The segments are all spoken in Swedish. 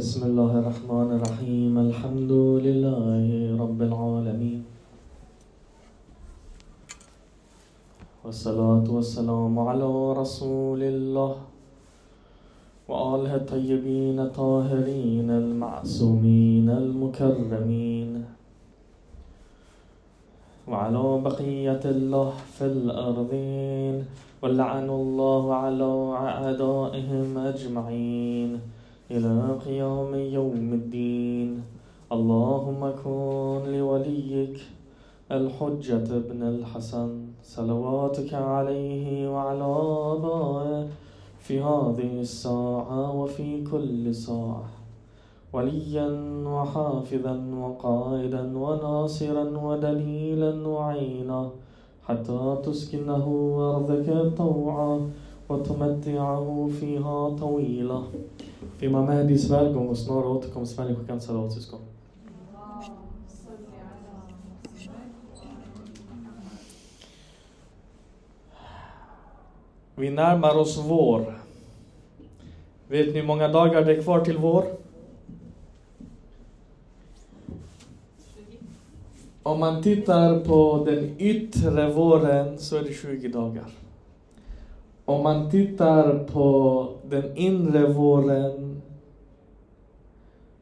بسم الله الرحمن الرحيم. الحمد لله رب العالمين. والصلاة والسلام على رسول الله وآله الطيبين الطاهرين المعصومين المكرمين وعلى بقية الله في الأرضين. ولعن الله على أعدائهم أجمعين. إلى قيام يوم الدين. اللهم كن لوليك الحجة ابن الحسن. صلواتك عليه وعلى آبائه في هذه الساعة وفي كل ساعة. وليا وحافظا وقائدا وناصرا ودليلا وعينا. حتى تسكنه أرضك طوعا وتمتعه فيها طويلة Firma med din svärgång och snara återkomst människokans syskon. Vi närmar oss vår. Vet ni hur många dagar det är kvar till vår? Om man tittar på den yttre våren så är det 20 dagar. Om man tittar på den inre våren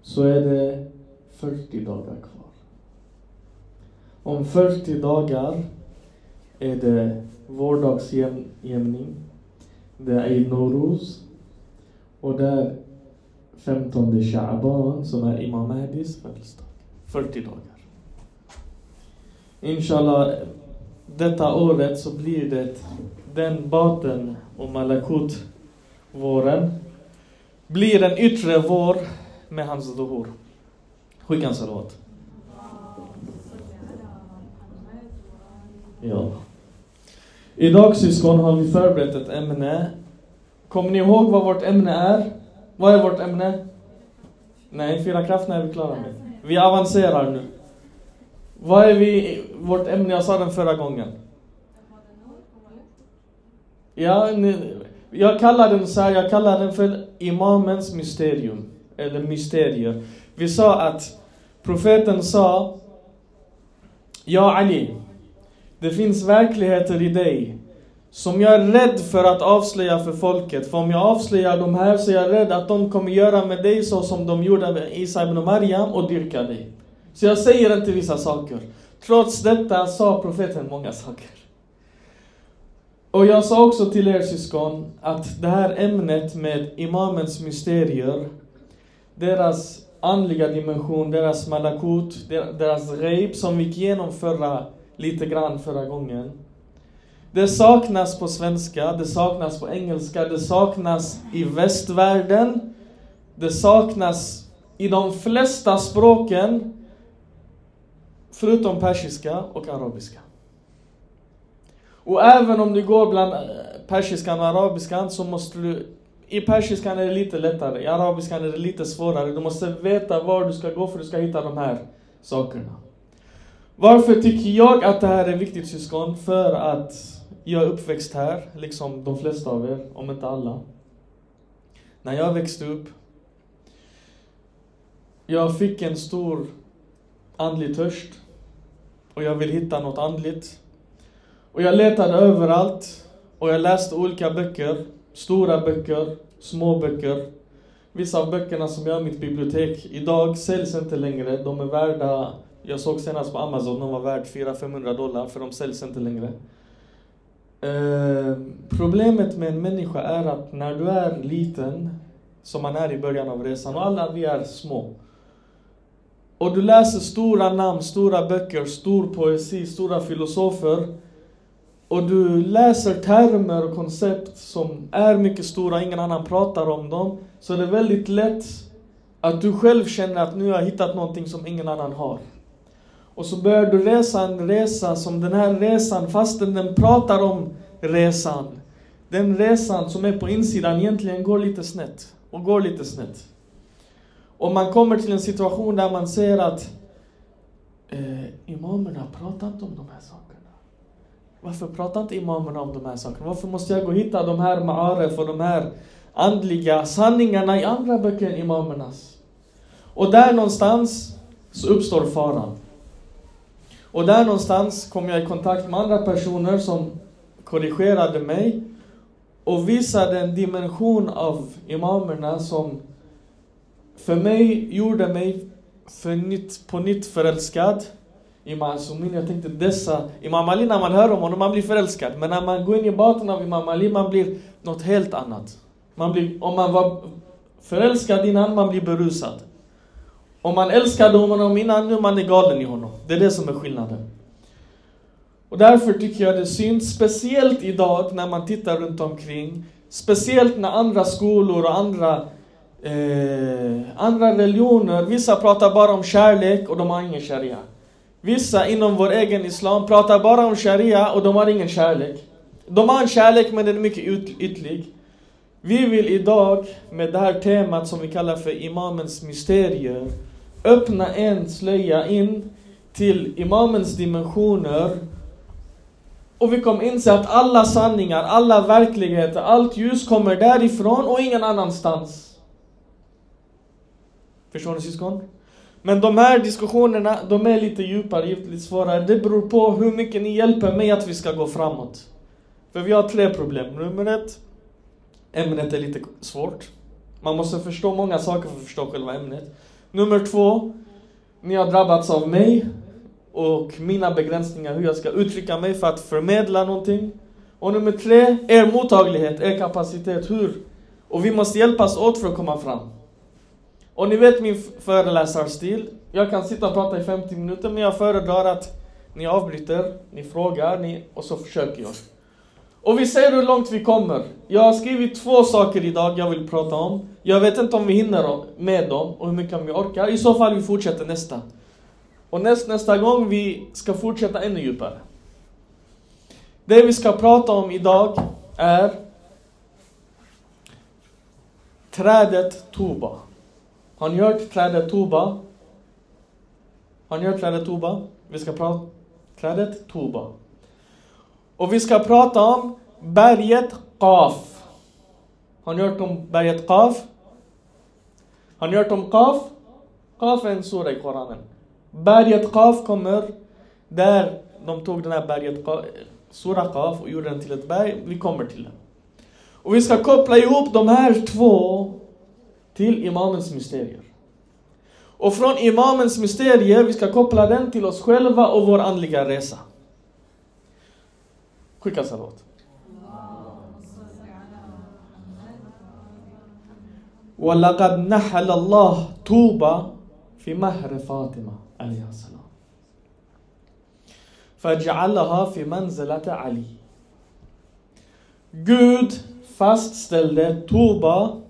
så är det 40 dagar kvar. Om 40 dagar är det vårdagsjämning, det är Eid Noruz och det är 15 Sha'ban som är Imam Mahdis födelsedag. 40 dagar. Inshallah, detta året så blir det den baten och malakut våren blir en yttre vår med hans duhur. Skicka en salawat. Ja. Idag syskon har vi förberett ett ämne. Kommer ni ihåg vad vårt ämne är? Vad är vårt ämne? Nej, fyra krafterna är vi klara med. Vi avancerar nu. Vad är vi, vårt ämne? Jag sa den förra gången. Ja, jag kallar den så här, jag kallar den för Imamens mysterium. Eller mysterier. Vi sa att profeten sa Ja Ali, det finns verkligheter i dig som jag är rädd för att avslöja för folket. För om jag avslöjar de här så är jag rädd att de kommer göra med dig så som de gjorde med Isa ibn Maryam och dyrka dig. Så jag säger inte vissa saker. Trots detta sa profeten många saker. Och jag sa också till er syskon att det här ämnet med imamens mysterier, deras andliga dimension, deras malakut, deras reib som vi gick igenom förra, lite grann förra gången. Det saknas på svenska, det saknas på engelska, det saknas i västvärlden. Det saknas i de flesta språken, förutom persiska och arabiska. Och även om du går bland eh, persiskan och arabiskan så måste du i persiskan är det lite lättare, i arabiskan är det lite svårare. Du måste veta var du ska gå för att du ska hitta de här sakerna. Varför tycker jag att det här är viktigt syskon? För att jag är uppväxt här, liksom de flesta av er, om inte alla. När jag växte upp, jag fick en stor andlig törst. Och jag vill hitta något andligt. Och jag letade överallt. Och jag läste olika böcker. Stora böcker, små böcker. Vissa av böckerna som jag har i mitt bibliotek idag säljs inte längre. De är värda, jag såg senast på Amazon, de var värd 400-500 dollar för de säljs inte längre. Eh, problemet med en människa är att när du är liten, som man är i början av resan, och alla vi är små. Och du läser stora namn, stora böcker, stor poesi, stora filosofer. Och du läser termer och koncept som är mycket stora, ingen annan pratar om dem. Så det är väldigt lätt att du själv känner att nu har jag hittat någonting som ingen annan har. Och så börjar du resa en resa som den här resan, fastän den pratar om resan. Den resan som är på insidan egentligen går lite snett. Och går lite snett. Och man kommer till en situation där man ser att eh, imamerna pratar inte om de här sakerna. Varför pratar inte imamerna om de här sakerna? Varför måste jag gå och hitta de här ma'aref och de här andliga sanningarna i andra böcker än imamernas? Och där någonstans så uppstår faran. Och där någonstans kom jag i kontakt med andra personer som korrigerade mig och visade en dimension av imamerna som för mig gjorde mig för nytt, på nytt förälskad Imam Sumin, Jag tänkte dessa, Imam Ali när man hör om honom, man blir förälskad. Men när man går in i baten av Imam Ali, man blir något helt annat. Man blir, om man var förälskad innan, man blir berusad. Om man älskade honom innan, nu man är galen i honom. Det är det som är skillnaden. Och därför tycker jag det syns, speciellt idag när man tittar runt omkring, speciellt när andra skolor och andra, eh, andra religioner, vissa pratar bara om kärlek och de har ingen sharia. Vissa inom vår egen islam pratar bara om sharia och de har ingen kärlek. De har en kärlek men den är mycket ytlig. Vi vill idag med det här temat som vi kallar för imamens mysterier öppna en slöja in till imamens dimensioner och vi kommer inse att alla sanningar, alla verkligheter, allt ljus kommer därifrån och ingen annanstans. Förstår ni syskon? Men de här diskussionerna, de är lite djupare, lite svårare. Det beror på hur mycket ni hjälper mig att vi ska gå framåt. För vi har tre problem. Nummer ett, ämnet är lite svårt. Man måste förstå många saker för att förstå själva ämnet. Nummer två, ni har drabbats av mig och mina begränsningar, hur jag ska uttrycka mig för att förmedla någonting. Och nummer tre, er mottaglighet, er kapacitet, hur? Och vi måste hjälpas åt för att komma fram. Och ni vet min föreläsarstil. Jag kan sitta och prata i 50 minuter, men jag föredrar att ni avbryter, ni frågar, ni, och så försöker jag. Och vi ser hur långt vi kommer. Jag har skrivit två saker idag jag vill prata om. Jag vet inte om vi hinner med dem och hur mycket vi orkar. I så fall vi fortsätter nästa. Och näst, nästa gång vi ska fortsätta ännu djupare. Det vi ska prata om idag är trädet Toba. Har ni hört trädet Toba? Har ni hört trädet Toba? Vi ska prata trädet Toba. Och vi ska prata om berget Qaf. Har ni hört om berget Qaf? Har ni hört om Qaf? Qaf är en sura i Koranen. Berget Qaf kommer där de tog den här berget Sura Qaf och gjorde den till ett berg. Vi kommer till den. Och vi ska koppla ihop de här två till Imamens mysterier. Och från Imamens mysterier, vi ska koppla den till oss själva och vår andliga resa. Skicka salat. ولقد نحل الله طوبى في مهر فاطمة عليه السلام فجعلها في منزلة علي Gud fastställde Toba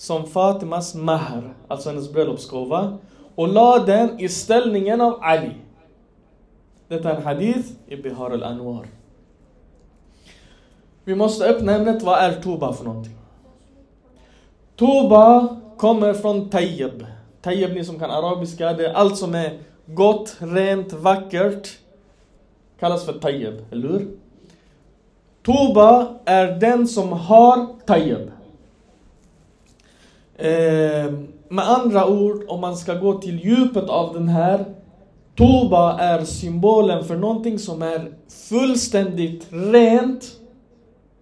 som Fatimas mahr, alltså hennes bröllopsgåva, och la den i ställningen av Ali. Detta är en hadith i Bihar al-Anwar. Vi måste öppna ämnet, vad är Toba för någonting? Toba kommer från Tayyib. Tayyib, ni som kan arabiska, det är allt som är gott, rent, vackert. Kallas för Tayyib, eller hur? Toba är den som har Tayyib. Eh, med andra ord, om man ska gå till djupet av den här Toba är symbolen för någonting som är fullständigt rent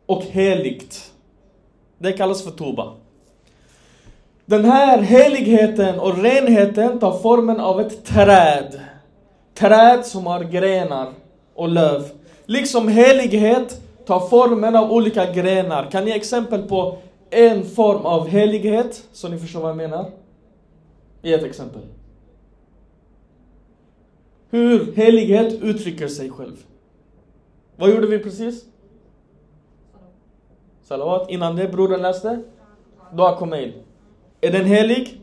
och heligt. Det kallas för Toba. Den här heligheten och renheten tar formen av ett träd. Träd som har grenar och löv. Liksom helighet tar formen av olika grenar. Kan ni ge exempel på en form av helighet, så ni förstår vad jag menar? I ett exempel. Hur helighet uttrycker sig själv. Vad gjorde vi precis? Salawat. Innan det brodern läste? Dua Kumail. Är den helig?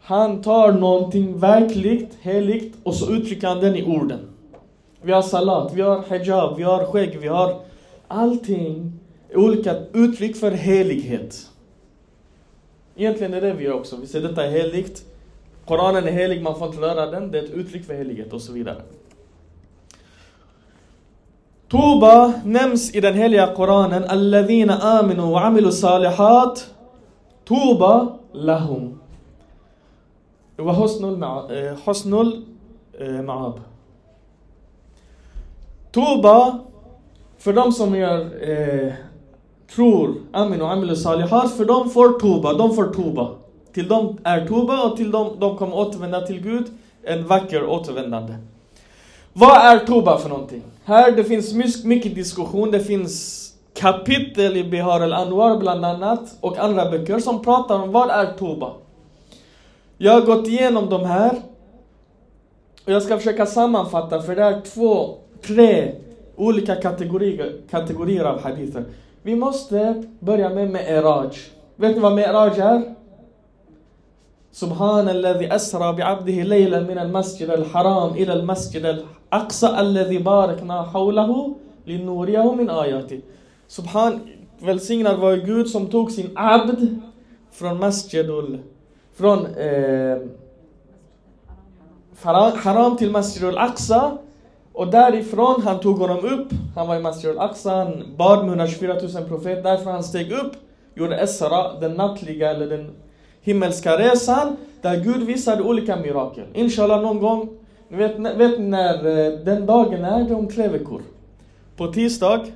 Han tar någonting verkligt, heligt och så uttrycker han den i orden. Vi har salat, vi har hijab, vi har skägg, vi har allting olika uttryck för helighet. Egentligen är det vi också. Vi säger detta är heligt. Koranen är helig, man får inte röra den. Det är ett uttryck för helighet och så vidare. Toba nämns i den heliga Koranen. Allavina aminu wa amilu salihat. Toba lahum. Wa husnul eh, eh, ma'ab. Toba för de som gör eh, tror, Amin och Amil Salihat, för de får Toba, de får Toba. Till dem är Toba och till dem de kommer återvända till Gud, en vacker återvändande. Vad är Toba för någonting? Här det finns mycket diskussion, det finns kapitel i Bihar al-Anwar bland annat och andra böcker som pratar om vad är Toba. Jag har gått igenom de här och jag ska försöka sammanfatta för det är två, tre olika kategorier, kategorier av hadither. Vi måste börja med Me'raj. Vet ni vad Me'raj är? سبحان الذي أسرى بعبده ليلا من المسجد الحرام إلى المسجد الأقصى الذي باركنا حوله لنوريه من آياته Subhan, välsignad var Gud som tog sin abd från Masjidul, från eh, Haram till Masjidul Aqsa och därifrån, han tog honom upp, han var i Masjidul Aqsa, han bad med 124 000 profeter, därför han steg upp, gjorde Esra, den nattliga eller den himmelska resan, där Gud visade olika mirakel. Inshallah någon gång, ni vet, vet när eh, den dagen är, det är om tre veckor. På tisdag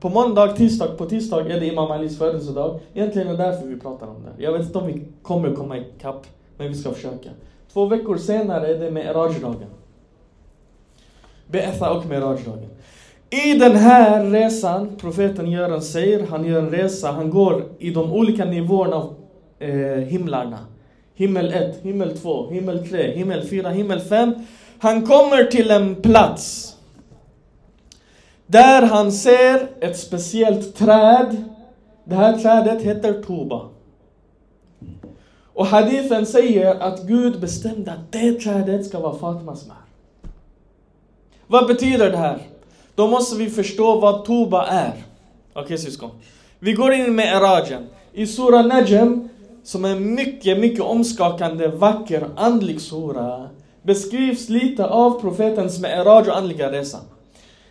på måndag, tisdag, på tisdag är det Imam Alis födelsedag. Egentligen är det därför vi pratar om det. Jag vet inte om vi kommer komma ikapp, men vi ska försöka. Två veckor senare är det med dagen Be'etha och Miraj-dagen. I den här resan, profeten gör en säger, han gör en resa, han går i de olika nivåerna av eh, himlarna. Himmel 1, himmel 2, himmel 3, himmel 4, himmel 5. Han kommer till en plats där han ser ett speciellt träd. Det här trädet heter Toba. Och hadithen säger att Gud bestämde att det trädet ska vara Fatmas mark. Vad betyder det här? Då måste vi förstå vad Toba är. Okej okay, syskon. Vi går in med Erajen. I Sura Najm, som är mycket, mycket omskakande, vacker, andlig sura, beskrivs lite av profetens Me'raj och andliga resa.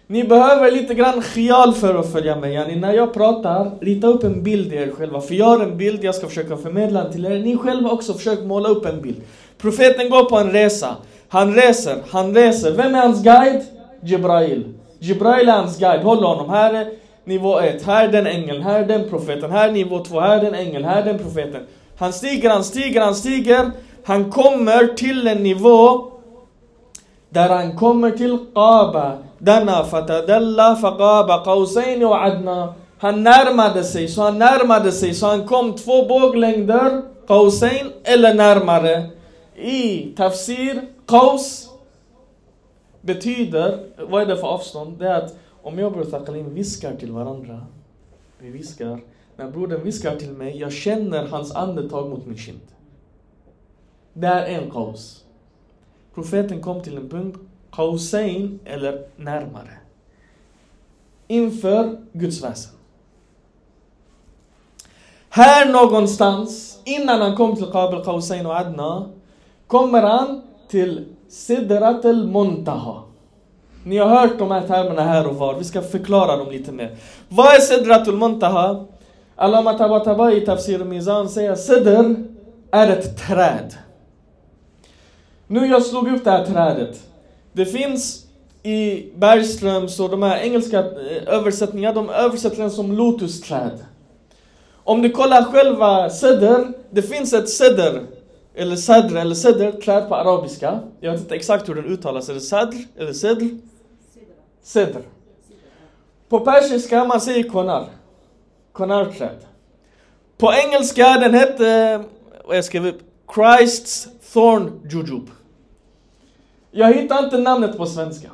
Ni behöver lite grann khial för att följa med. Yani när jag pratar, rita upp en bild i er själva. För jag har en bild, jag ska försöka förmedla den till er. Ni själva också, försök måla upp en bild. Profeten går på en resa. Han reser, han reser. Vem är hans guide? Jibrail. Jibrail är hans guide, håll honom. Här är nivå 1, här är den ängeln, här är den profeten, här är nivå 2, här är den ängeln, här är den profeten. Han stiger, han stiger, han stiger. Han kommer till en nivå där han kommer till Qaba. Denna fatadalla faqaba qausain och adna. Han närmade sig, så han närmade sig, så han kom två båglängder, qausain, eller närmare. I tafsir, qaus betyder, vad är det för avstånd? Det är att om jag och Thaqalin viskar till varandra, vi viskar, när brodern viskar till mig, jag känner hans andetag mot min kind. Det är en kaos. Profeten kom till en punkt, Qausain, eller närmare. Inför Guds väsen. Här någonstans, innan han kom till Qabel Qausain och Adna, kommer han till Sidrat al-Muntaha. Ni har hört de här termerna här och var, vi ska förklara dem lite mer. Vad är Sidrat al-Muntaha? Allama Tabatabai i Tafsir Mizan säger Sidr är ett träd. Nu jag slog upp det här trädet. Det finns i Bergströms och de här engelska eh, översättningarna, de översätter den som lotusträd. Om du kollar själva Seder, det finns ett Seder eller sadr, eller ceder, träd på arabiska. Jag vet inte exakt hur den uttalas, är det sadr, eller cedr? Cedr. På persiska man säger konar. Konarträd. På engelska den hette, vad jag skrev upp, Christ's Thorn Jujub. Jag hittar inte namnet på svenska.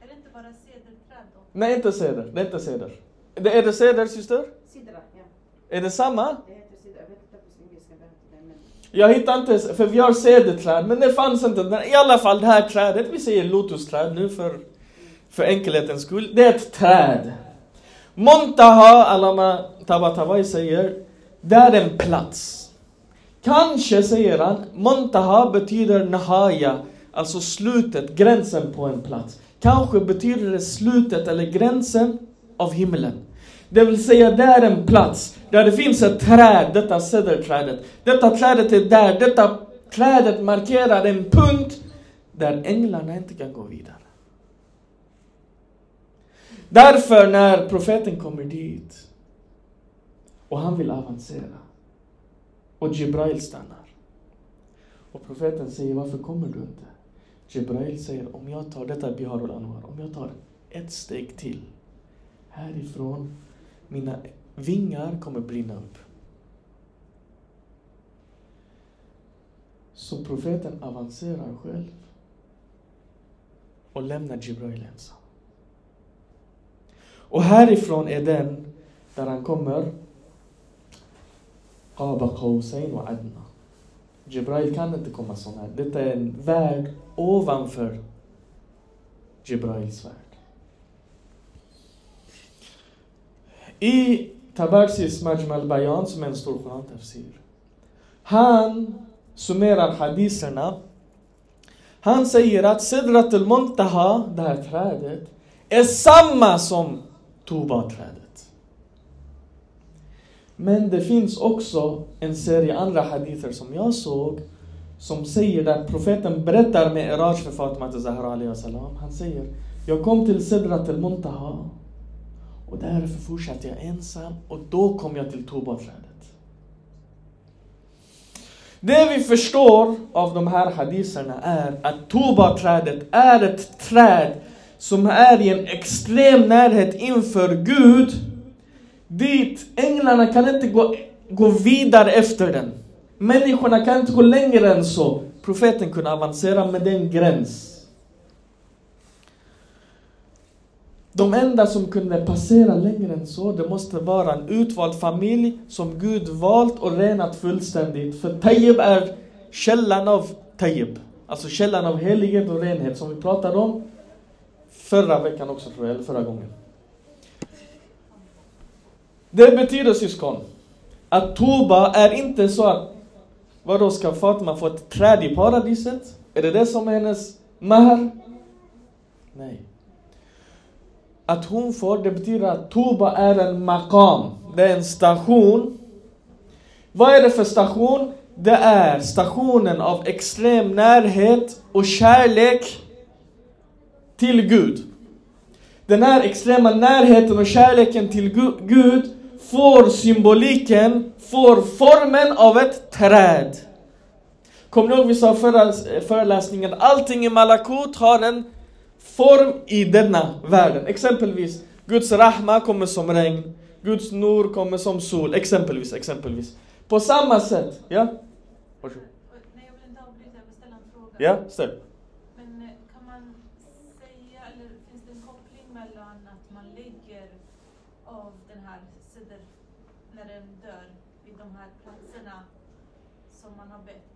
Är det inte bara cederträd då? Nej, inte ceder. Det är inte ceder. Det, är det ceder, syster? Sidra, ja. Är det samma? Det heter sidra. Jag vet inte på engelska vad det men... Jag hittar inte, för vi har cederträd, men det fanns inte. I alla fall det här trädet, vi säger lotusträd nu för, för enkelhetens skull. Det är ett träd. Montaha, Alama Tabatabai säger, det är en plats. Kanske, säger han, Montaha betyder Nahaya, alltså slutet, gränsen på en plats. Kanske betyder det slutet eller gränsen av himlen. Det vill säga, det är en plats där det finns ett träd, detta cederträdet. Detta trädet är där, detta trädet markerar en punkt där änglarna inte kan gå vidare. Därför när profeten kommer dit och han vill avancera och Jibrail stannar. Och profeten säger, varför kommer du inte? Jibrail säger, om jag tar, detta Biharul Anwar, om jag tar ett steg till härifrån, mina vingar kommer brinna upp. Så profeten avancerar själv och lämnar Jibrail ensam. Och härifrån är den där han kommer Qaba Qawsain och Adna. Jibrail kan inte komma så här. Detta är en värld ovanför Jibrails värld. I Tabaksis Majmal Bayan, som är en stor Quran-tafsir, han summerar hadiserna. Han säger att Sidrat al-Muntaha, det här trädet, är samma som Tuba-trädet. Men det finns också en serie andra hadither som jag såg som säger att profeten berättar med Iraj för Fatima Zahra salam. Han säger, jag kom till Sidrat al-Muntaha och därför fortsatte jag ensam och då kom jag till Tobaträdet. Det vi förstår av de här hadiserna är att Tobaträdet är ett träd som är i en extrem närhet inför Gud, dit änglarna kan inte gå, gå vidare efter den. Människorna kan inte gå längre än så. Profeten kunde avancera med den gräns. De enda som kunde passera längre än så, det måste vara en utvald familj som Gud valt och renat fullständigt. För Tayyib är källan av Tayyib. Alltså källan av helighet och renhet som vi pratade om förra veckan också tror jag, eller förra gången. Det betyder syskon, att Toba är inte så att, vadå ska Fatima få ett träd i paradiset? Är det det som är hennes mahar? Nej. Att hon får, det betyder att Toba är en makam. Det är en station. Vad är det för station? Det är stationen av extrem närhet och kärlek till Gud. Den här extrema närheten och kärleken till Gud får symboliken, får formen av ett träd. Kommer ni ihåg vi sa förra föreläsningen, allting i Malakut har en form i denna världen. Exempelvis, Guds rahma kommer som regn, Guds nur kommer som sol, exempelvis, exempelvis. På samma sätt, ja? Varsågod. Nej, jag vill inte avbryta, jag vill ställa en fråga. Ja, ställ. Men eh, kan man säga, eller finns det en koppling mellan att man lägger av den här när den dör, vid de här platserna som man har bett?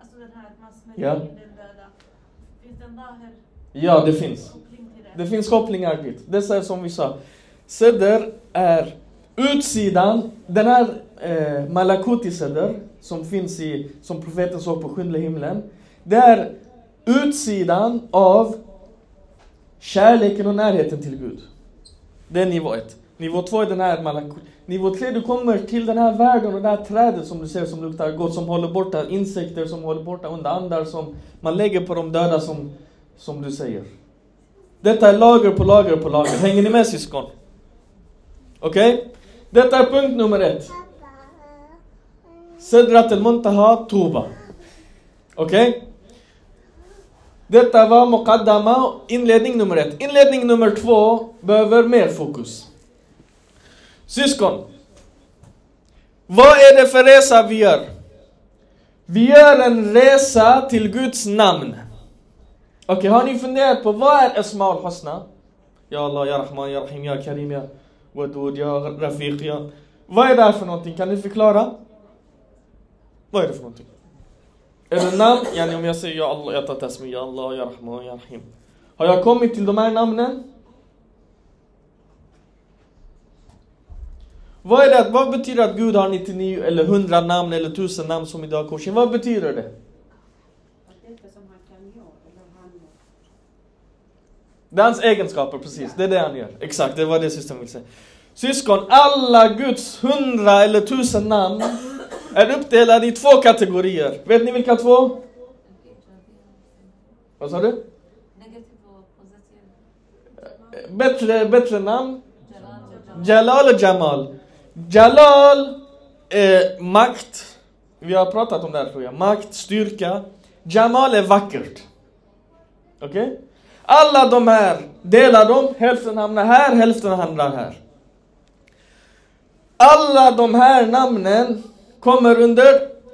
Alltså den här att man Ja. in den döda. Finns det en daher Ja, det finns. det? Finns kopplingar dit. Dessa är som vi sa. Seder är utsidan, den här eh, Malakuti Seder som finns i, som profeten såg på sjunde himlen. Det är utsidan av kärleken och närheten till Gud. Det är nivå ett. Nivå två är den här Malakuti. Nivå tre, du kommer till den här världen och det här trädet som du ser som luktar gott, som håller borta insekter, som håller borta onda andar, som man lägger på de döda som, som du säger. Detta är lager på lager på lager. Hänger ni med syskon? Okej? Detta är punkt nummer ett. Sedrat al-Muntaha Tuba. Okej? Detta var Muqaddama, inledning nummer ett. Inledning nummer två behöver mer fokus. Syskon. Vad är det för resa vi gör? Vi gör en resa till Guds namn. Okej, har ni funderat på vad är Esma al-Husna? Ja Allah, Ya Rahman, Ya Rahim, Ya Karim, Ya Wadud, Ya Rafiq, Ya... Vad är det här för någonting? Kan ni förklara? Vad är det för någonting? Är det namn? Yani om jag säger Ja Allah, jag tar tasmi, Ya Allah, Ya Rahman, Ya Rahim. Har jag kommit till de här namnen? Vad är det? Vad betyder att Gud har 99 eller 100 namn eller 1000 namn som idag korsen? Vad betyder det? Att detta som han kan göra, eller han... Det är hans egenskaper, precis. Det är det han gör. Exakt, det var det systemet ville säga. Syskon, alla Guds hundra eller tusen namn är uppdelade i två kategorier. Vet ni vilka två? Vad sa du? Bättre, bättre namn? Jalal. Jalal och Jamal. Jalal är makt. Vi har pratat om det här tror jag. Makt, styrka. Jamal är vackert. Okej? Alla de här delar dem, Hälften hamnar här, hälften hamnar här. Alla de här namnen kommer under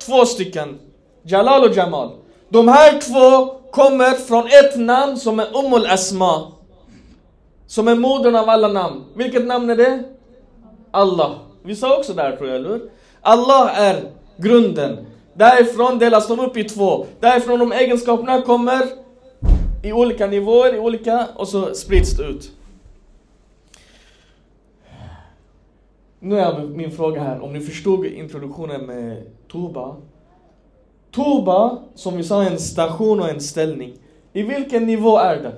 två stycken. Jalal och Jamal. De här två kommer från ett namn som är Ummul Asma. Som är modern av alla namn. Vilket namn är det? Allah. Vi sa också där tror jag, eller hur? Allah är grunden. Därifrån delas de upp i två. Därifrån de egenskaperna kommer i olika nivåer, i olika, och så sprids det ut. Nu är min fråga här, om ni förstod introduktionen med Toba. Toba, som vi sa, är en station och en ställning. I vilken nivå är den?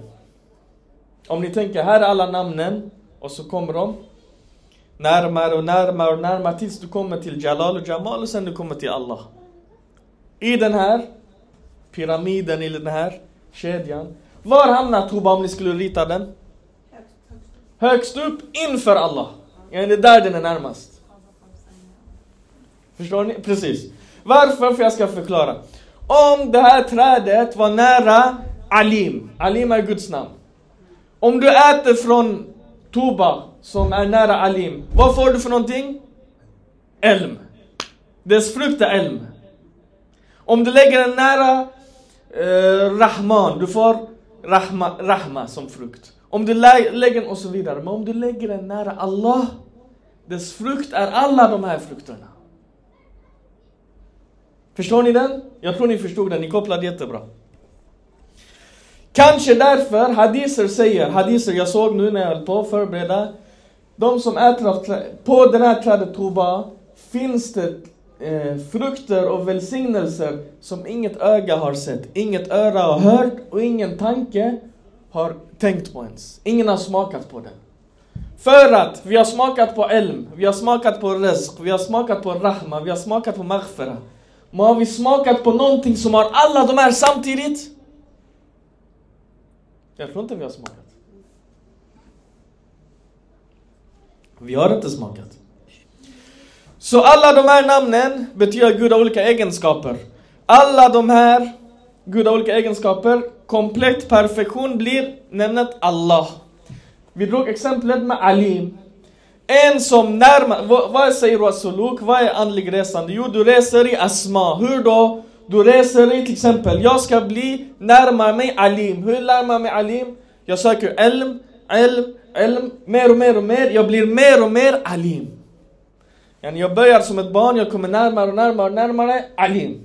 Om ni tänker, här är alla namnen, och så kommer de närmare och närmare och närmare tills du kommer till Jalal och Jamal och sen du kommer till Allah. I den här pyramiden, i den här kedjan. Var hamnar Toba om ni skulle rita den? Högst, upp inför Allah. Ja, det är där den är närmast. Förstår ni? Precis. Varför? För jag ska förklara. Om det här trädet var nära Alim. Alim är Guds namn. Om du äter från Toba, som är nära Alim. Vad får du för någonting? Elm. Dess frukt är elm. Om du lägger den nära eh, Rahman, du får Rahma, Rahma som frukt. Om du lä lägger den och så vidare. Men om du lägger den nära Allah, dess frukt är alla de här frukterna. Förstår ni den? Jag tror ni förstod den, ni kopplade jättebra. Kanske därför hadiser säger, hadiser jag såg nu när jag höll på att förbereda. De som äter av på den här trädet Toba finns det eh, frukter och välsignelser som inget öga har sett, inget öra har hört och ingen tanke har tänkt på ens. Ingen har smakat på den. För att vi har smakat på elm, vi har smakat på rizq, vi har smakat på rahma, vi har smakat på maghfira. Men har vi smakat på någonting som har alla de här samtidigt? Jag tror inte vi har smakat. Vi har inte smakat. Så alla de här namnen betyder Gud har olika egenskaper. Alla de här Gud har olika egenskaper. Komplett perfektion blir nämnet Allah. Vi drog exemplet med Alim. En som närmar, vad, vad säger Rasuluk? Vad är andlig resande? Jo, du reser i Asma. Hur då? Du reser i till exempel, jag ska bli närmare mig Alim. Hur närmar mig Alim? Jag söker elm, elm, elm, mer och mer och mer. Jag blir mer och mer Alim. Jag börjar som ett barn, jag kommer närmare och närmare och närmare Alim.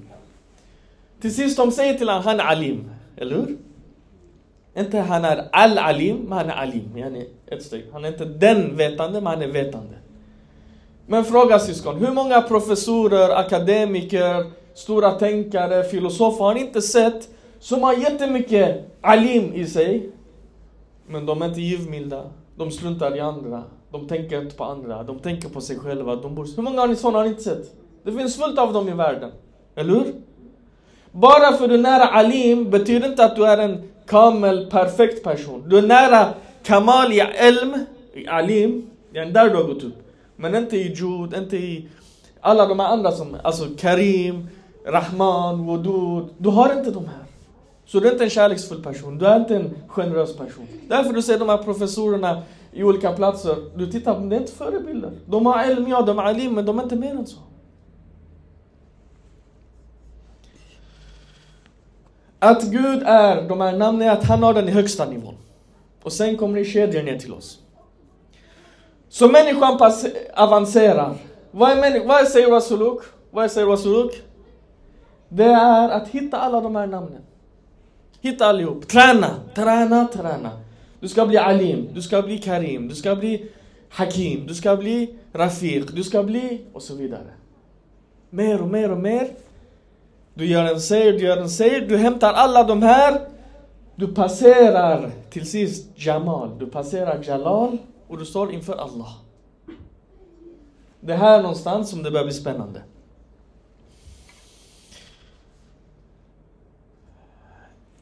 Till sist de säger till honom, han är Alim. Eller hur? Inte han är Al-Alim, men han är Alim. Yani ett steg. Han är inte den vetande, men han är vetande. Men fråga syskon, hur många professorer, akademiker, stora tänkare, filosofer har ni inte sett som har jättemycket alim i sig, men de är inte givmilda, de struntar i andra, de tänker inte på andra, de tänker på sig själva. De bor... Hur många har ni sådana har ni inte sett? Det finns fullt av dem i världen, eller hur? Bara för att du är nära alim betyder inte att du är en kamel, perfekt person. Du är nära kamal i elm, i alim, det är där du har gått upp. Men inte i jud, inte i alla de här andra som, alltså Karim, Rahman, Wudud. Du har inte de här. Så du är inte en kärleksfull person, du är inte en generös person. Därför du ser de här professorerna i olika platser, du tittar det är inte förebilder. De har elm, ja, de har alim, men de är inte mer än så. Att Gud är, de här namnen är att han har den i högsta nivån. Och sen kommer det kedjor ner till oss. Så människan avancerar. Vad, är vad säger Rasuluk? Vad säger Rasuluk? Det är att hitta alla de här namnen. Hitta allihop. Träna, träna, träna. Du ska bli alim, du ska bli karim, du ska bli hakim, du ska bli rafiq, du ska bli och så vidare. Mer och mer och mer. Du gör en säger, du gör en säger, du hämtar alla de här. Du passerar till sist Jamal, du passerar Jalal och du står inför Allah. Det här är någonstans som det börjar bli spännande.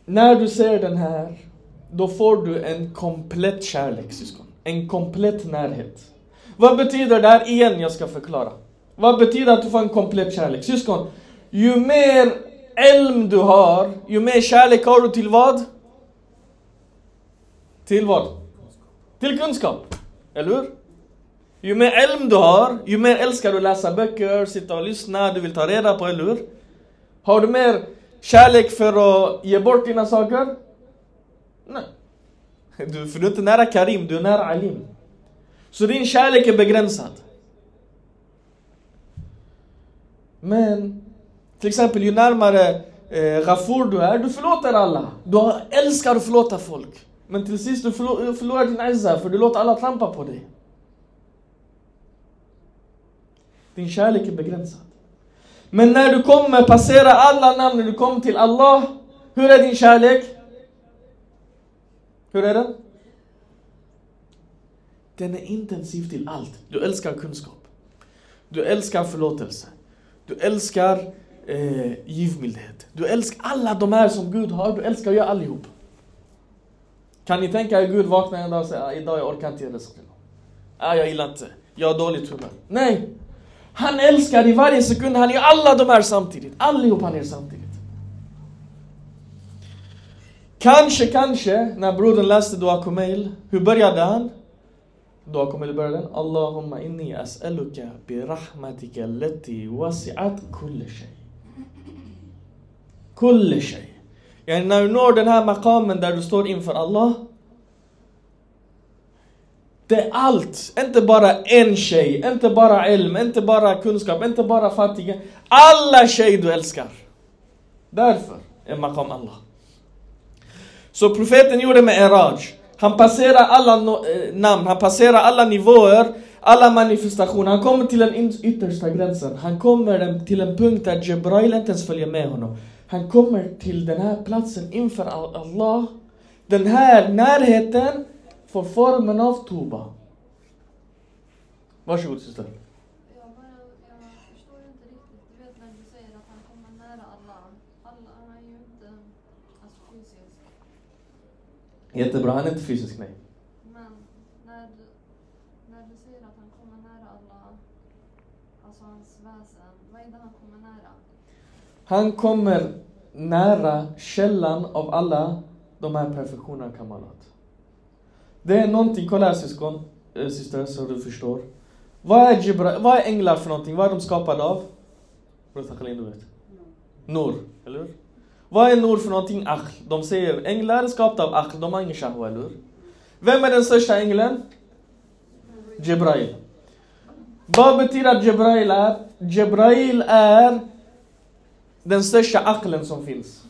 När du ser den här då får du en komplett kärlek syskon. En komplett närhet. Vad betyder det här igen? Jag ska förklara. Vad betyder att du får en komplett kärlek? Syskon, ju mer elm du har, ju mer kärlek har du till vad? Till vad? Till kunskap. Eller hur? Ju mer elm du har, ju mer älskar du läsa böcker, sitta och lyssna, du vill ta reda på, eller hur? Har du mer kärlek för att ge bort dina saker? Nej. Du, för du är inte nära Karim, du är nära Alim. Så din kärlek är begränsad. Men, till exempel ju närmare eh, Ghafur du är, du förlåter alla. Du älskar att förlåta folk. Men till sist du förlor, eh, förlorar din izza för du låter alla trampa på dig. Din kärlek är begränsad. Men när du kommer passera alla namn, när du kommer till Allah, hur är din kärlek? Hur är den? Den är intensiv till allt. Du älskar kunskap. Du älskar förlåtelse. Du älskar eh, givmildhet. Du älskar alla de här som Gud har, du älskar ju allihop. Kan ni tänka er Gud vaknar en dag och säger ah, idag jag orkar inte ge det Ah, jag gillar inte. Jag har dåligt humör. Nej! Han älskar i varje sekund, han är alla de här samtidigt. Allihop han är samtidigt. Kanske, kanske, när brodern läste Dua Kumail, hur började han? Dua Kumail började Allahumma inni as'aluka bi rahmatika allati wasi'at kulli shay. Kulli shay. Yani när du når den här makamen där du står inför Allah. Det är allt, inte bara en tjej, inte bara elm, inte bara kunskap, inte bara fattiga. Alla tjejer du älskar. Därför är makam Allah. Så profeten gjorde med Eraj. Han passerar alla no eh, namn, han passerar alla nivåer, alla manifestationer. Han kommer till den yttersta gränsen. Han kommer till en punkt där Jibrail inte ens följer med honom. Han kommer till den här platsen inför Allah. Den här närheten får formen av Tuba. Varsågod syster. Jag, bara, jag förstår inte riktigt. Du vet när du säger att han kommer nära Allah. Allah är ju inte alltså, fysisk. Jättebra, han är inte fysisk nej. Men när du, när du säger att han kommer nära Allah, alltså hans väsen, vad är det han kommer nära? Han kommer nära källan av alla de här perfektionerna kamalat. Det är någonting, kolla här syskon, äh, syster, så du förstår. Vad är, Gibra, vad är änglar för någonting? Vad är de skapade av? Khalin, du vet. Nur, eller hur? Vad är Nur för någonting? Akhl. De säger änglar är skapade av Akhl, de har ingen shahwa, eller hur? Vem är den största ängeln? Jebrail. Vad betyder att Jebrail är? Jebrail är den största aklen som finns.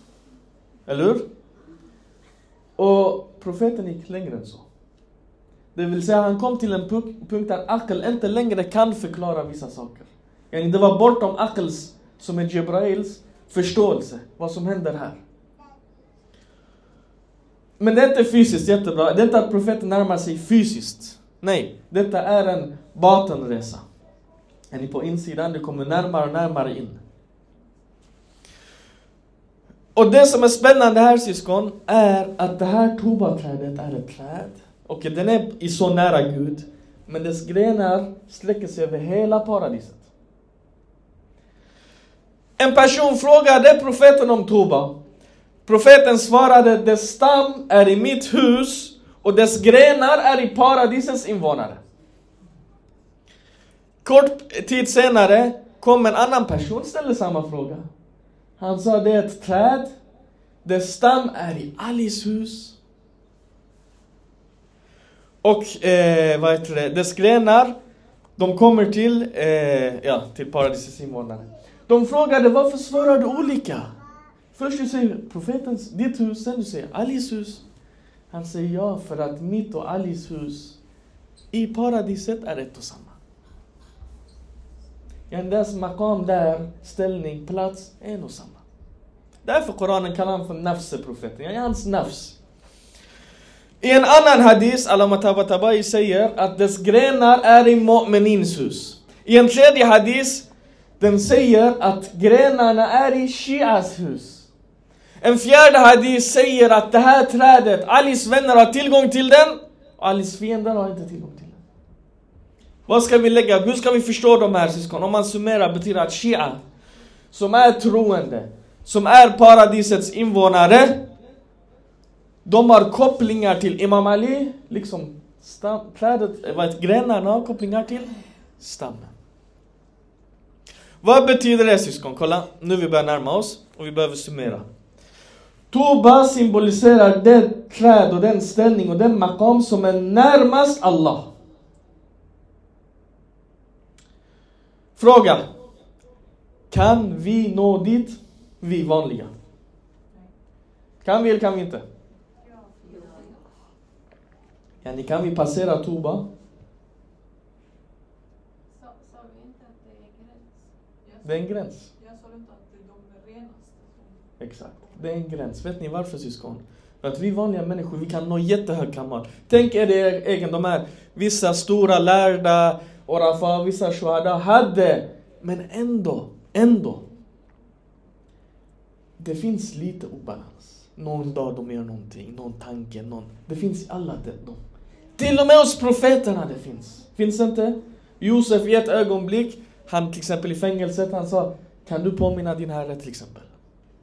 Eller hur? Och profeten gick längre än så. Det vill säga han kom till en punkt där akel inte längre kan förklara vissa saker. Det var bortom akels, som är Jebrails, förståelse. Vad som händer här. Men det är inte fysiskt jättebra. Det är inte att profeten närmar sig fysiskt. Nej, detta är en batenresa. Är ni på insidan, du kommer närmare och närmare in. Och det som är spännande här syskon, är att det här tobaträdet är ett träd. Och den är i så nära Gud, men dess grenar sträcker sig över hela paradiset. En person frågade profeten om Toba. Profeten svarade, dess stam är i mitt hus och dess grenar är i paradisets invånare. Kort tid senare kom en annan person och ställde samma fråga. Han sa det är ett träd, dess stam är i Alis hus. Och eh, vad heter det, dess grenar, de kommer till, eh, ja, till paradisets invånare. De frågade varför svarar du olika? Först du säger profetens, ditt hus, sen du säger Alis hus. Han säger ja, för att mitt och Alis hus i paradiset är ett och samma. Dess makam där, ställning, plats, är en och samma. Därför Koranen kallar han för nafse-profeten, Jag är hans nafs. I en annan hadis, Alama Tabatabai säger att dess grenar är i mu'minins hus. I en tredje hadis, den säger att grenarna är i Shias hus. En fjärde hadith säger att det här trädet, Alis vänner har tillgång till den, och Alis fiender har inte tillgång till den. Vad ska vi lägga, hur ska vi förstå de här syskon? Om man summerar betyder att Shia, som är troende, som är paradisets invånare, de har kopplingar till Imam Ali, liksom stam, trädet, eh, vad grenarna har kopplingar till stammen. Vad betyder det syskon? Kolla, nu vi börjar närma oss och vi behöver summera. Toba symboliserar det träd och den ställning och den maqam som är närmast Allah. Fråga. Kan vi nå dit? Vi vanliga. Kan vi eller kan vi inte? Yani kan vi passera Toba? Sa, sa vi inte att det är gräns? Det är en gräns. Jag sa inte att de är renaste. Exakt. Det är en gräns. Vet ni varför syskon? För att vi vanliga människor, vi kan nå jättehög kamal. Tänk er det egen, de här vissa stora lärda, Orafa, vissa shuhada hade. Men ändå, ändå. Det finns lite obalans. Någon dag de gör någonting, någon tanke, någon... Det finns alla de. Till och med hos profeterna det finns. Finns inte? Josef i ett ögonblick, han till exempel i fängelset, han sa Kan du påminna din herre till exempel?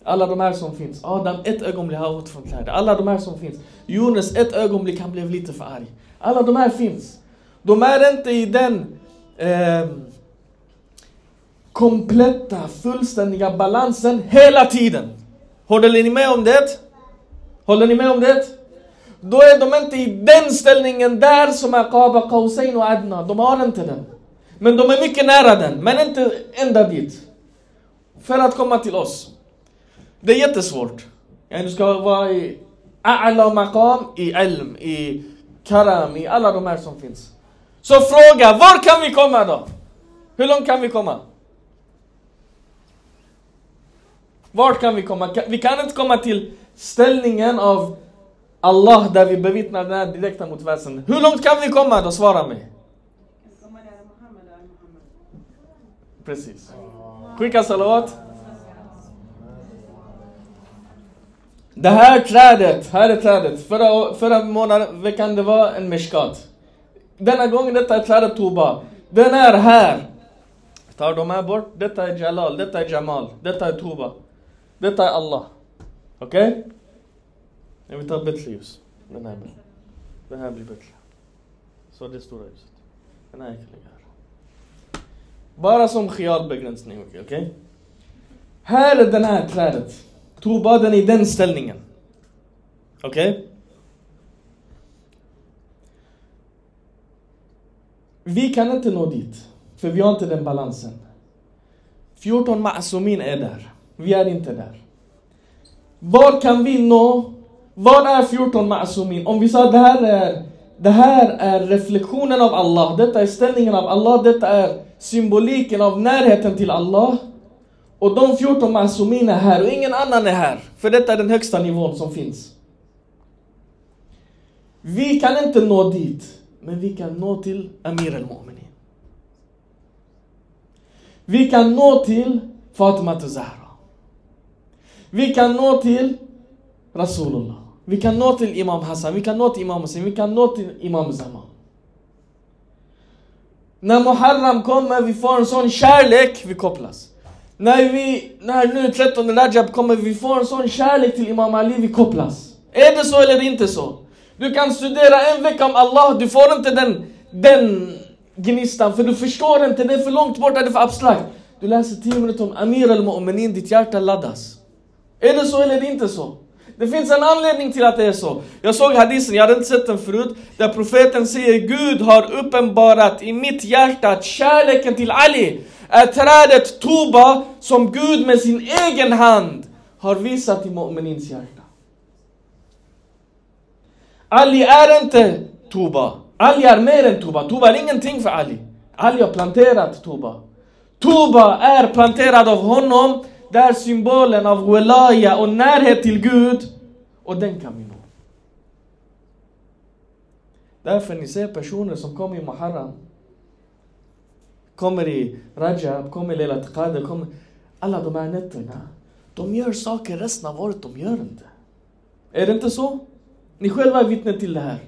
Alla de här som finns. Adam, ett ögonblick han åt från kläder. Alla de här som finns. Jonas, ett ögonblick han blev lite för arg. Alla de här finns. De är inte i den eh, kompletta, fullständiga balansen hela tiden. Håller ni med om det? Håller ni med om det? Då är de inte i den ställningen där som är Qaba, Qausain och Adna. De har inte den. Men de är mycket nära den, men inte ända dit. För att komma till oss. Det är jättesvårt. Du ska vara i A'la maqam, i elm, i karam, i alla de här som finns. Så fråga, var kan vi komma då? Hur långt kan vi komma? Vart kan vi komma? Vi kan inte komma till ställningen av Allah där vi bevittnar den här direkta motversen. Hur långt kan vi komma då? Svara mig. Precis. Skicka salat. Det här trädet, här är trädet. Förra, förra månaden, veckan det var en mishkat. Denna gången detta är trädet Toba. Den är här. Tar de här bort, detta är Jalal, detta är Jamal, detta är Toba. Detta är Allah. Okej? Okay? Jag vill ta bättre ljus. Den här blir. Den här blir bättre. Så det stora ljuset. Den här kan ligga. Bara som begränsning, okej? Okay? Här är den här trädet. tobaden i den ställningen. Okej? Okay? Vi kan inte nå dit, för vi har inte den balansen. 14 ma'asumin är där. Vi är inte där. Var kan vi nå? Vad är 14 ma'asumin? Om vi sa det här är det här är reflektionen av Allah, detta är ställningen av Allah, detta är symboliken av närheten till Allah. Och de 14 masumin är här och ingen annan är här. För detta är den högsta nivån som finns. Vi kan inte nå dit, men vi kan nå till Amir al-Mu'minin. Vi kan nå till Fatima Zahra. Vi kan nå till Rasulullah. Vi kan nå till Imam Hassan, vi kan nå till Imam Hussein, vi kan nå till Imam Zaman. När Muharram kommer, vi får en sån kärlek, vi kopplas. När vi, när nu 13 Rajab kommer, vi får en sån kärlek till Imam Ali, vi kopplas. Är det så eller inte så? Du kan studera en vecka om Allah, du får inte den, den gnistan, för du förstår inte, det är för långt bort, det är för abstrakt. Du läser 10 minuter om Amir al-Mu'minin, ditt hjärta laddas. Är det så eller inte så? Det finns en anledning till att det är så. Jag såg hadisen, jag hade inte sett den förut, där profeten säger Gud har uppenbarat i mitt hjärta att kärleken till Ali är trädet Toba som Gud med sin egen hand har visat i Mu'minins hjärta. Ali är inte Toba. Ali är mer än Toba. Toba är ingenting för Ali. Ali har planterat Toba. Toba är planterad av honom där symbolen av Welaya och närhet till Gud, och den kan vi nå. Därför ni ser personer som kommer i Muharram, kommer i Rajab, kommer i Lelat Qadr, kommer alla de här nätterna. De gör saker resten av året, de gör inte. Är det inte så? Ni själva är vittnen till det här.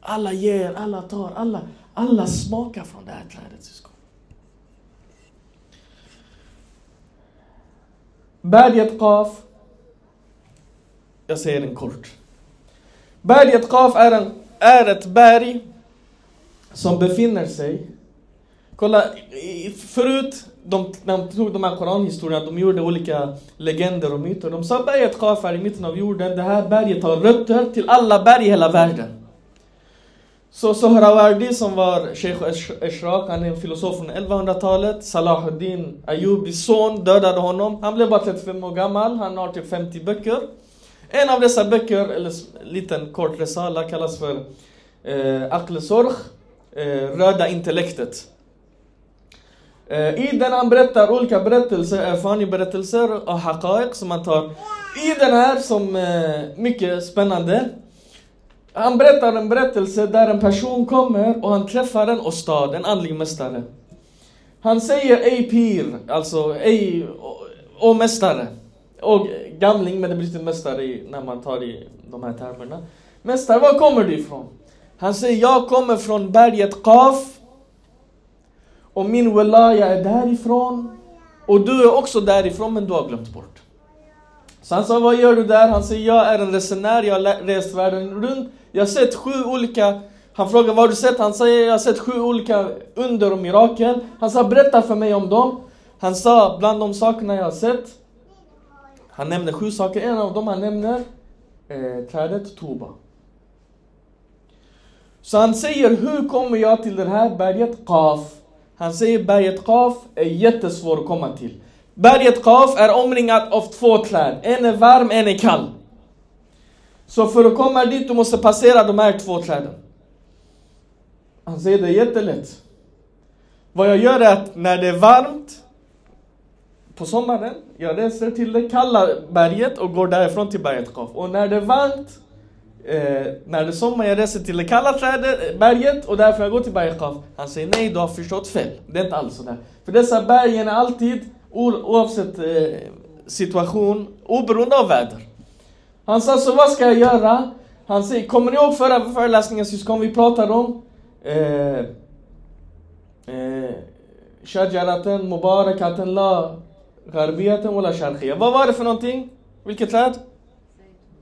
Alla ger, alla tar, alla, alla smakar från det här trädet syskon. Berget Qaf. Jag säger den kort. Berget Qaf är, en, är ett berg som befinner sig Kolla, förut, de, när de tog de här koranhistorierna, de gjorde olika legender och myter. De sa berget Qaf är i mitten av jorden, det här berget har rötter till alla berg i hela världen. Så Sohrawardi som var Sheikh Ashraq, Eshraq, han är en filosof från 1100-talet. Salahuddin Ayubis son dödade honom. Han blev bara 35 år gammal, han har typ 50 böcker. En av dessa böcker, eller en liten kort resala, kallas för eh, Akle Sorg, eh, Röda intellektet. Eh, I den han berättar olika berättelser, erfarenhetsberättelser och haqaiq som man tar. I den här som eh, mycket spännande. Han berättar en berättelse där en person kommer och han träffar en ostad, en andlig mästare. Han säger ej pir, alltså ej och, och mästare. Och gamling, men det blir inte mästare i, när man tar i de här termerna. Mästare, var kommer du ifrån? Han säger, jag kommer från berget Qaf. Och min Welaya är därifrån. Och du är också därifrån, men du har glömt bort. Så han sa, vad gör du där? Han säger, jag är en resenär, jag har rest världen runt. Jag har sett sju olika... Han frågar, vad har du sett? Han säger, jag har sett sju olika under och mirakel. Han sa, berätta för mig om dem. Han sa, bland de sakerna jag har sett. Han nämner sju saker. En av dem han nämner, eh, trädet Toba. Så han säger, hur kommer jag till det här berget Qaf? Han säger, berget Qaf är jättesvårt att komma till. Berget Qaf är omringat av två träd. En är varm, en är kall. Så för att komma dit, du måste passera de här två träden. Han säger, det är jättelätt. Vad jag gör är att när det är varmt, på sommaren, jag reser till det kalla berget och går därifrån till berget Qaf. Och när det är varmt, eh, när det är sommar, jag reser till det kalla trädet, eh, berget och därför jag går till berget Qaf. Han säger nej, du har förstått fel. Det är inte alls sådär. För dessa bergen är alltid, oavsett eh, situation, oberoende av väder. Han sa, så vad ska jag göra? Han säger, kommer ni ihåg förra föreläsningen syskon vi pratade om? Eh, eh, Shajaraten, Mubarakaten, la Gharbiyaten wala Sharqiya. Vad var det för någonting? Vilket träd?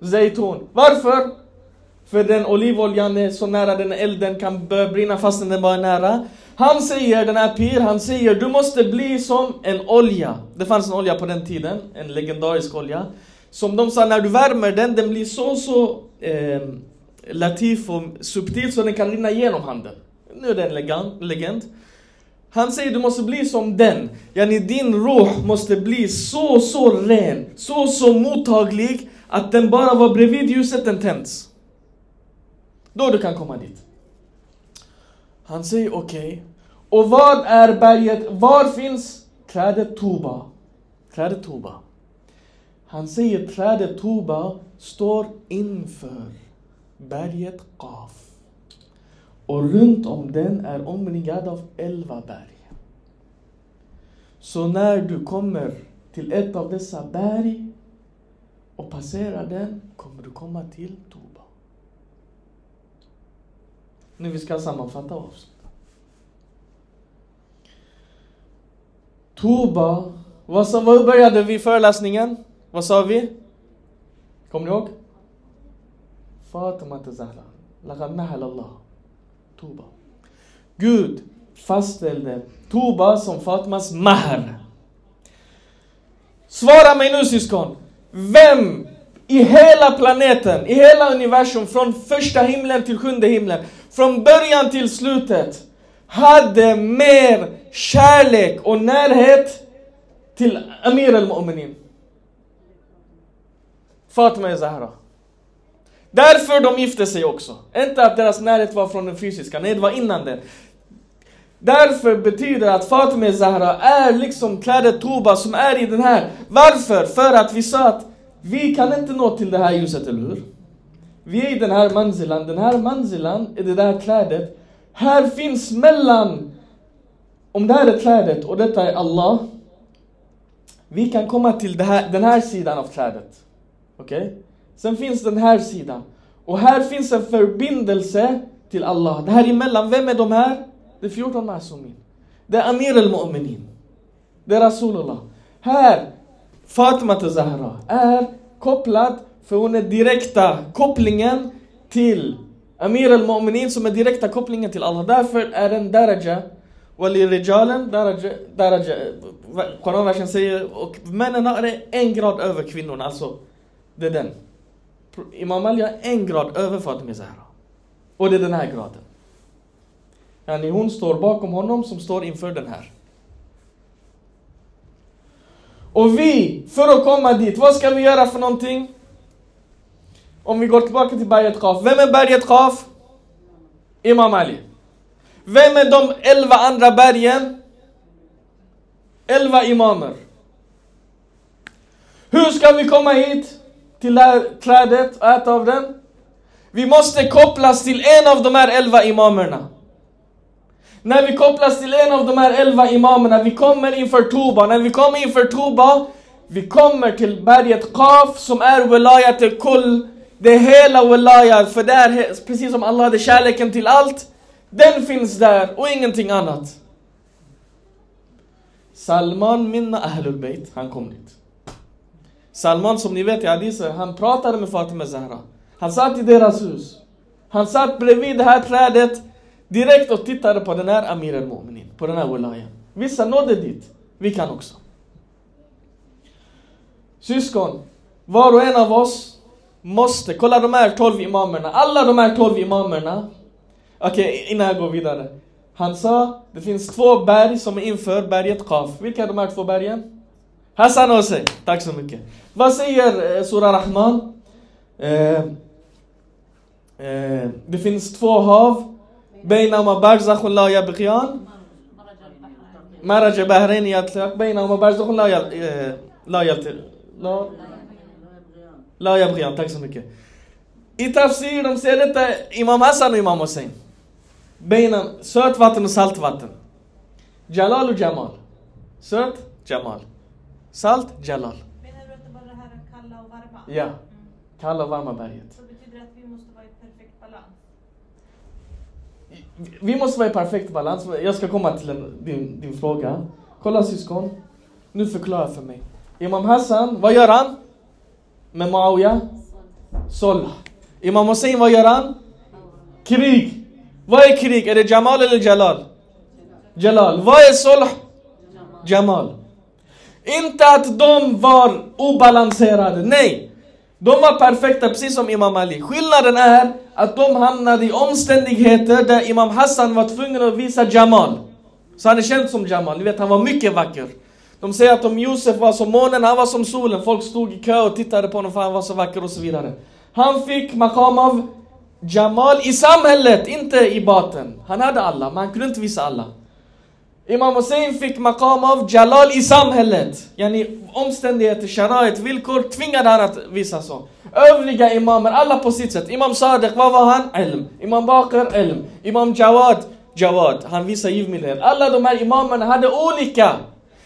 Zaytun. Varför? För den olivoljan är så nära den elden kan börja brinna fastän den bara är nära. Han säger, den här Pir, han säger du måste bli som en olja. Det fanns en olja på den tiden, en legendarisk olja. Som de sa, när du värmer den, den blir så så eh, latif och subtil så den kan rinna igenom handen. Nu är det en legend. legend. Han säger du måste bli som den. Yani din roh måste bli så, så ren, så, så mottaglig att den bara var bredvid ljuset, den tänds. Då du kan komma dit. Han säger okej. Och vad är berget? Var finns trädet Toba? Trädet Toba. Han säger trädet Toba står inför berget Qaf. Och runt om den är omringad av elva berg. Så när du kommer till ett av dessa berg och passerar den kommer du komma till Toba. Nu vi ska sammanfatta och avsluta. Toba, vad, som vad började vi föreläsningen? Vad sa vi? Kommer ni ihåg? Fatima Zahra. Laqad Allah. Tuba. Gud fastställde Tuba som Fatmas mahr. Svara mig nu syskon. Vem i hela planeten, i hela universum, från första himlen till sjunde himlen, från början till slutet, hade mer kärlek och närhet till Amir al-Mu'minin? Fatima Zahra. Därför de gifte sig också. Inte att deras närhet var från den fysiska, nej det var innan det. Därför betyder det att Fatima Zahra är liksom klädet Toba som är i den här. Varför? För att vi sa att vi kan inte nå till det här ljuset, eller hur? Vi är i den här manzilan, den här manzilan är det där klädet. Här finns mellan, om det här är klädet och detta är Allah. Vi kan komma till det här, den här sidan av trädet. Okej? Sen finns den här sidan. Och här finns en förbindelse till Allah. Det här emellan, vem är de här? Det är 14 Masumin. Det är Amir al-Mu'minin. Det är Rasulullah. Här, Fatima Zahra är kopplad, för hon är direkta kopplingen till Amir al-Mu'minin som är direkta kopplingen till Allah. Därför är den daraja وللرجال درجة, درجة Koranversen säger och männen är en grad över kvinnorna, alltså det är den. Imam Ali är en grad över Fatima Zahra. Och det är den här graden. Yani hon står bakom honom som står inför den här. Och vi, för att komma dit, vad ska vi göra för någonting? Om vi går tillbaka till berget Qaf. Vem är berget Qaf? Imam Ali. Vem är de elva andra bergen? Elva imamer. Hur ska vi komma hit till det här trädet och äta av den? Vi måste kopplas till en av de här elva imamerna. När vi kopplas till en av de här elva imamerna, vi kommer inför Toba. När vi kommer inför Toba, vi kommer till berget Qaf som är wilayat kull. Det är hela wilayat, för det är precis som Allah hade kärleken till allt. Den finns där och ingenting annat. Salman minna Ahlul Bayt, han kom dit. Salman som ni vet i hadiser, han pratade med Fatima Zahra. Han satt i deras hus. Han satt bredvid det här trädet direkt och tittade på den här Amir al-Mu'minin, på den här wilayan. Vissa nådde dit, vi kan också. Syskon, var och en av oss måste, kolla de här 12 imamerna, alla de här 12 imamerna Okej, okay, innan jag går vidare. Han sa, det finns två berg som är inför berget Qaf. Vilka är de här två bergen? Hassan och Hussein. Tack så mycket. Vad säger eh, Surah Rahman? Eh, eh, det finns två hav. بينهما برزخ لا يبغيان مرج بحرين يلتقي بينهما برزخ لا لا يلتقي لا لا يبغيان tack så mycket. I tafsir de säger detta Imam Hassan och Imam Hussein. Benen sötvatten och saltvatten. Jalal och Jamal. Söt, Jamal. Salt, Jalal. Menar du att det bara det här kalla och varma? Ja. Mm. Kalla och varma berget. Så betyder det att vi måste vara i perfekt balans? Vi måste vara i perfekt balans. Jag ska komma till en, din, din fråga. Kolla syskon. Nu förklara för mig. Imam Hassan, vad gör han? Med Muawiya? Solh. Imam Hussein, vad gör han? Krig. Vad är krig? Är det Jamal eller Jalal? Jalal. Vad är Solh? Jamal. Inte att de var obalanserade, nej. De var perfekta, precis som Imam Ali. Skillnaden är att de hamnade i omständigheter där Imam Hassan var tvungen att visa Jamal. Så han är känd som Jamal, ni vet han var mycket vacker. De säger att om Josef var som månen, han var som solen. Folk stod i kö och tittade på honom för han var så vacker och så vidare. Han fick makam av Jamal i samhället, inte i baten. Han hade alla, men han kunde inte visa alla. Imam Hussein fick makam av Jalal i samhället. Yani omständigheter, sharait, villkor tvingade han att visa så. Övriga imamer, alla på sitt sätt. Imam Sadiq, vad var han? Ilm. Imam Bakr, ilm. Imam Jawad, Jawad. Han visade givmildhet. Alla de här imamerna hade olika.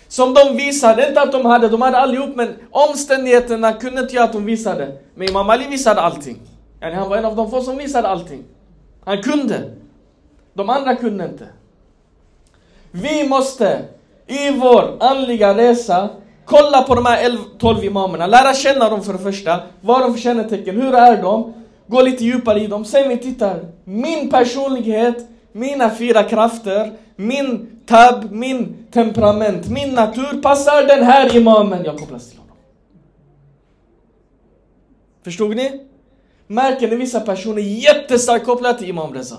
Som de visade, inte att de hade, de hade allihop men omständigheterna kunde inte göra att de visade. Men Imam Ali visade allting. Yani han var en av de få som visade allting. Han kunde. De andra kunde inte. Vi måste i vår andliga resa kolla på de här 12 imamerna, lära känna dem för det första. Vad de för kännetecken, hur är de? Gå lite djupare i dem. Sen vi tittar, min personlighet, mina fyra krafter, min tab, min temperament, min natur passar den här imamen jag kopplas till honom. Förstod ni? Märker ni vissa personer jättestarkt kopplade till Imam Reza?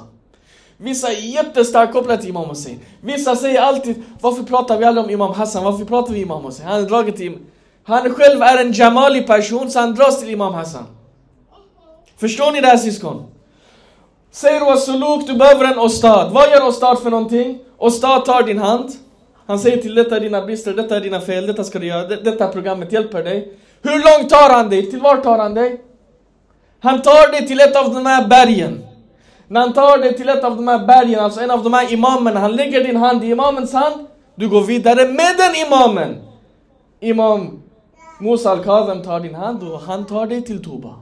Vissa är jättestarkt kopplade till Imam Hussein. Vissa säger alltid, varför pratar vi aldrig om Imam Hassan? Varför pratar vi om Imam Hussein? Han är draget till... Han själv är en Jamali person, så han dras till Imam Hassan. Förstår ni det här syskon? Säger Wasuluk, du behöver en ostad. Vad gör ostad för någonting? Ostad tar din hand. Han säger till detta är dina brister, detta är dina fel, detta ska du göra, detta programmet hjälper dig. Hur långt tar han dig? Till var tar han dig? Han tar dig till ett av de här bergen. När han tar dig till ett av de här bergen, alltså en av de här imamerna, han lägger din hand i imamens hand. Du går vidare med den imamen. Imam Musa al-Kazem tar din hand och han tar dig till Tuba.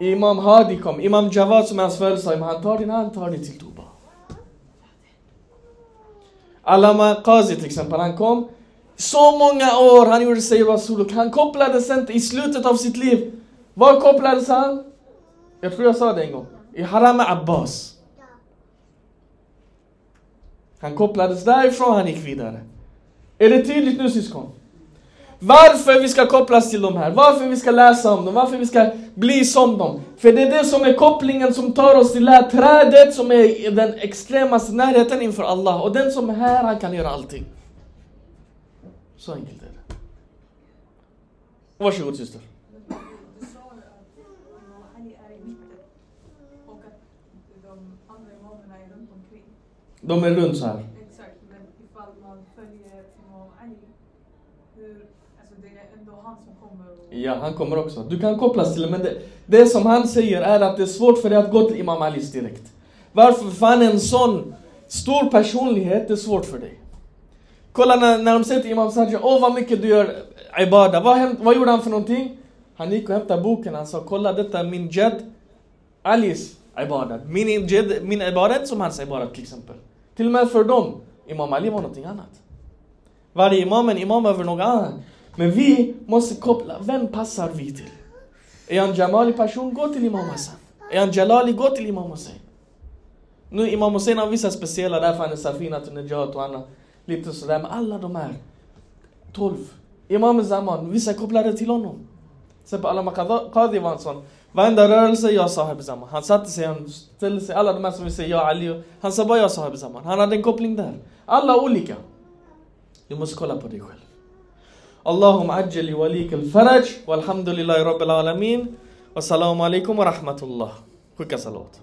Imam Hadi kom, Imam Jawad som är hans födelsedag, han tar din hand, tar dig till Tuba. Alama Qazi till exempel, han kom så många år, han gjorde sig Rasuluk. Han kopplades inte i slutet av sitt liv. Var kopplades han? Jag tror jag sa det en gång. I Haram Abbas. Han kopplades därifrån, han gick vidare. Är det tydligt nu syskon? Varför vi ska kopplas till de här, varför vi ska läsa om dem, varför vi ska bli som dem. För det är det som är kopplingen som tar oss till det här trädet som är i den extremaste närheten inför Allah. Och den som är här, han kan göra allting. Så enkelt är det. Varsågod syster. Du sa ju att Imam Ali är i mitten och att de andra imamerna är runt omkring. De är runt så här. Exakt, men ifall man följer Imam Ali, hur, alltså det är ändå han som kommer och... Ja, han kommer också. Du kan kopplas till det, men det, det som han säger är att det är svårt för dig att gå till Imam Alis direkt. Varför? För han är en sån stor personlighet, det är svårt för dig. Kolla när, när de säger till Imam Sajjad, åh vad mycket du gör ibada. Vad, häm- vad gjorde han för någonting? Han gick och hämtade boken, han sa, kolla detta är min jad Alis ibadat. Min, min ibadat inte som hans ibadat till exempel. Till och med för dem, Imam Ali var någonting annat. Varje imam är en imam över någon annan. Men vi måste koppla, vem passar vi till? Är han Jamali person, gå till Imam Hassan. Är han Jalali, gå till Imam Hussein. Nu Imam Hussein har vissa speciella, därför han är Safinat och Najat och annat. Lite sådär, men alla de här. 12. Imam Zaman, vissa är kopplade till honom. Till exempel Alama Qadhi var en sån. Varenda rörelse, jag Sahib Zaman. Han satte sig, han ställde sig, alla de här som vi säger, jag Ali. Han sa bara jag Sahib Zaman. Han hade en koppling där. Alla olika. Du måste kolla på dig själv. اللهم عجل لوليك الفرج والحمد لله رب العالمين والسلام عليكم ورحمة الله. Skicka salat.